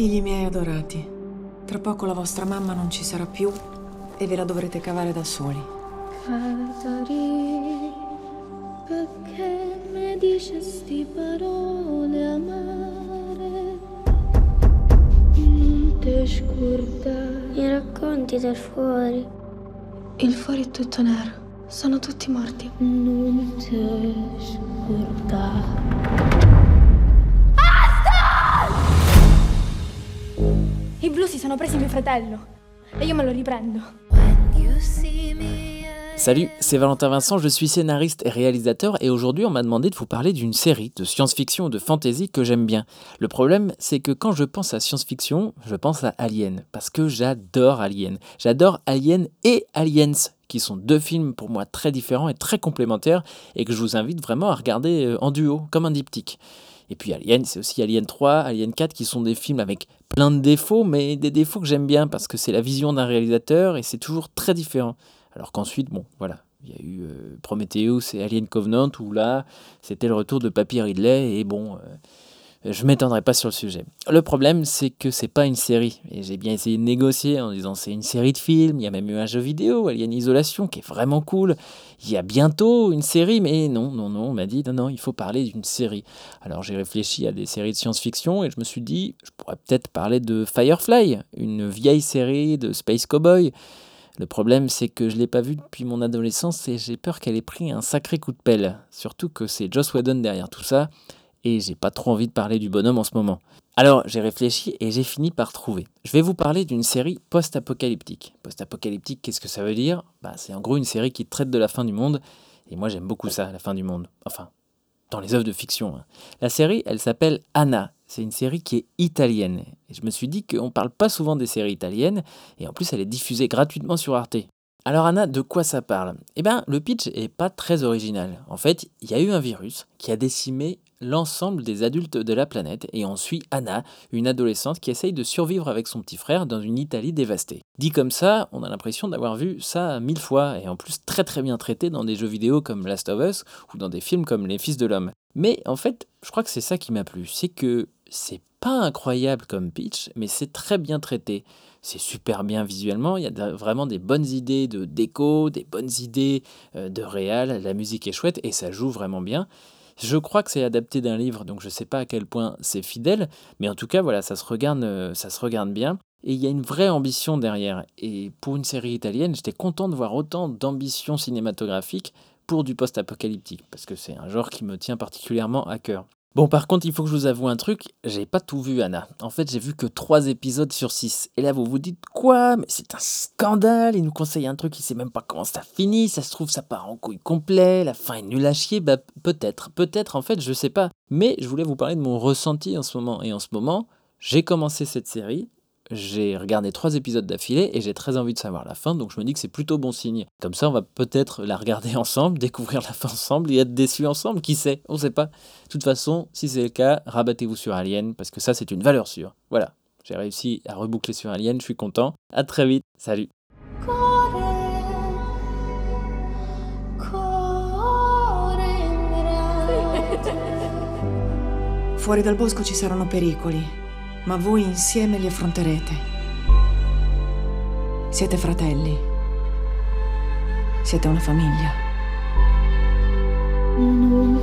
Figli miei adorati, tra poco la vostra mamma non ci sarà più e ve la dovrete cavare da soli. Catari, perché mi dici sti parole amare? Non ti scordare. Mi racconti del fuori? Il fuori è tutto nero. Sono tutti morti. Non ti scordare. E me. Salut, c'est Valentin Vincent, je suis scénariste et réalisateur et aujourd'hui on m'a demandé de vous parler d'une série de science-fiction ou de fantasy que j'aime bien. Le problème c'est que quand je pense à science-fiction, je pense à Alien, parce que j'adore Alien. J'adore Alien et Aliens, qui sont deux films pour moi très différents et très complémentaires et que je vous invite vraiment à regarder euh, en duo, comme un diptyque. Et puis Alien, c'est aussi Alien 3, Alien 4 qui sont des films avec plein de défauts, mais des défauts que j'aime bien parce que c'est la vision d'un réalisateur et c'est toujours très différent. Alors qu'ensuite, bon, voilà, il y a eu euh, Prometheus et Alien Covenant où là, c'était le retour de Papy Ridley et bon, euh, je m'étendrai pas sur le sujet. Le problème, c'est que c'est pas une série. Et j'ai bien essayé de négocier en disant c'est une série de films. Il y a même eu un jeu vidéo, Alien Isolation, qui est vraiment cool. Il y a bientôt une série, mais non, non, non. On m'a dit non, non, il faut parler d'une série. Alors j'ai réfléchi à des séries de science-fiction et je me suis dit, je pourrais peut-être parler de Firefly, une vieille série de Space Cowboy. Le problème, c'est que je ne l'ai pas vue depuis mon adolescence et j'ai peur qu'elle ait pris un sacré coup de pelle. Surtout que c'est Joss Whedon derrière tout ça et j'ai pas trop envie de parler du bonhomme en ce moment. Alors j'ai réfléchi et j'ai fini par trouver. Je vais vous parler d'une série post-apocalyptique. Post-apocalyptique, qu'est-ce que ça veut dire? Bah, C'est en gros une série qui traite de la fin du monde, et moi j'aime beaucoup ça, la fin du monde. Enfin, dans les œuvres de fiction. hein. La série, elle s'appelle Anna. C'est une série qui est italienne. Et je me suis dit qu'on parle pas souvent des séries italiennes, et en plus elle est diffusée gratuitement sur Arte. Alors Anna, de quoi ça parle? Eh bien, le pitch est pas très original. En fait, il y a eu un virus qui a décimé l'ensemble des adultes de la planète et on suit Anna, une adolescente qui essaye de survivre avec son petit frère dans une Italie dévastée. Dit comme ça, on a l'impression d'avoir vu ça mille fois et en plus très très bien traité dans des jeux vidéo comme Last of Us ou dans des films comme Les Fils de l'Homme. Mais en fait, je crois que c'est ça qui m'a plu, c'est que c'est pas incroyable comme pitch, mais c'est très bien traité. C'est super bien visuellement, il y a vraiment des bonnes idées de déco, des bonnes idées euh, de réal, la musique est chouette et ça joue vraiment bien. Je crois que c'est adapté d'un livre, donc je sais pas à quel point c'est fidèle, mais en tout cas voilà, ça se regarde, euh, ça se regarde bien. Et il y a une vraie ambition derrière. Et pour une série italienne, j'étais content de voir autant d'ambition cinématographique pour du post-apocalyptique, parce que c'est un genre qui me tient particulièrement à cœur. Bon, par contre, il faut que je vous avoue un truc, j'ai pas tout vu, Anna. En fait, j'ai vu que 3 épisodes sur 6. Et là, vous vous dites quoi? Mais c'est un scandale Il nous conseille un truc, il sait même pas comment ça finit, ça se trouve, ça part en couille complet, la fin est nulle à chier. Bah, peut-être, peut-être, en fait, je sais pas. Mais je voulais vous parler de mon ressenti en ce moment. Et en ce moment, j'ai commencé cette série, j'ai regardé trois épisodes d'affilée et j'ai très envie de savoir la fin, donc je me dis que c'est plutôt bon signe. Comme ça, on va peut-être la regarder ensemble, découvrir la fin ensemble et être déçus ensemble, qui sait, on sait pas. De toute façon, si c'est le cas, rabattez-vous sur Alien, parce que ça, c'est une valeur sûre. Voilà, j'ai réussi à reboucler sur Alien, je suis content. À très vite, salut Fuori dal bosco ci saranno pericoli, ma voi insieme li affronterete. Siete fratelli. Siete una famiglia. Non.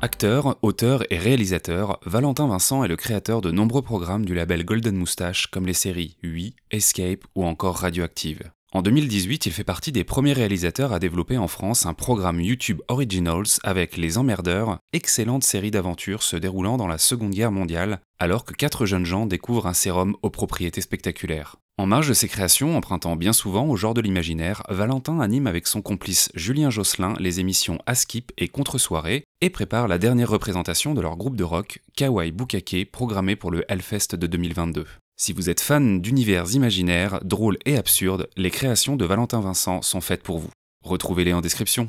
Acteur, auteur et réalisateur, Valentin Vincent est le créateur de nombreux programmes du label Golden Moustache comme les séries Oui, Escape ou encore Radioactive. En 2018, il fait partie des premiers réalisateurs à développer en France un programme YouTube Originals avec Les Emmerdeurs, excellente série d'aventures se déroulant dans la Seconde Guerre mondiale, alors que quatre jeunes gens découvrent un sérum aux propriétés spectaculaires. En marge de ses créations, empruntant bien souvent au genre de l'imaginaire, Valentin anime avec son complice Julien Josselin les émissions Askip et Contre-soirée et prépare la dernière représentation de leur groupe de rock, Kawaii Bukake, programmée pour le Hellfest de 2022. Si vous êtes fan d'univers imaginaires, drôles et absurdes, les créations de Valentin Vincent sont faites pour vous. Retrouvez-les en description.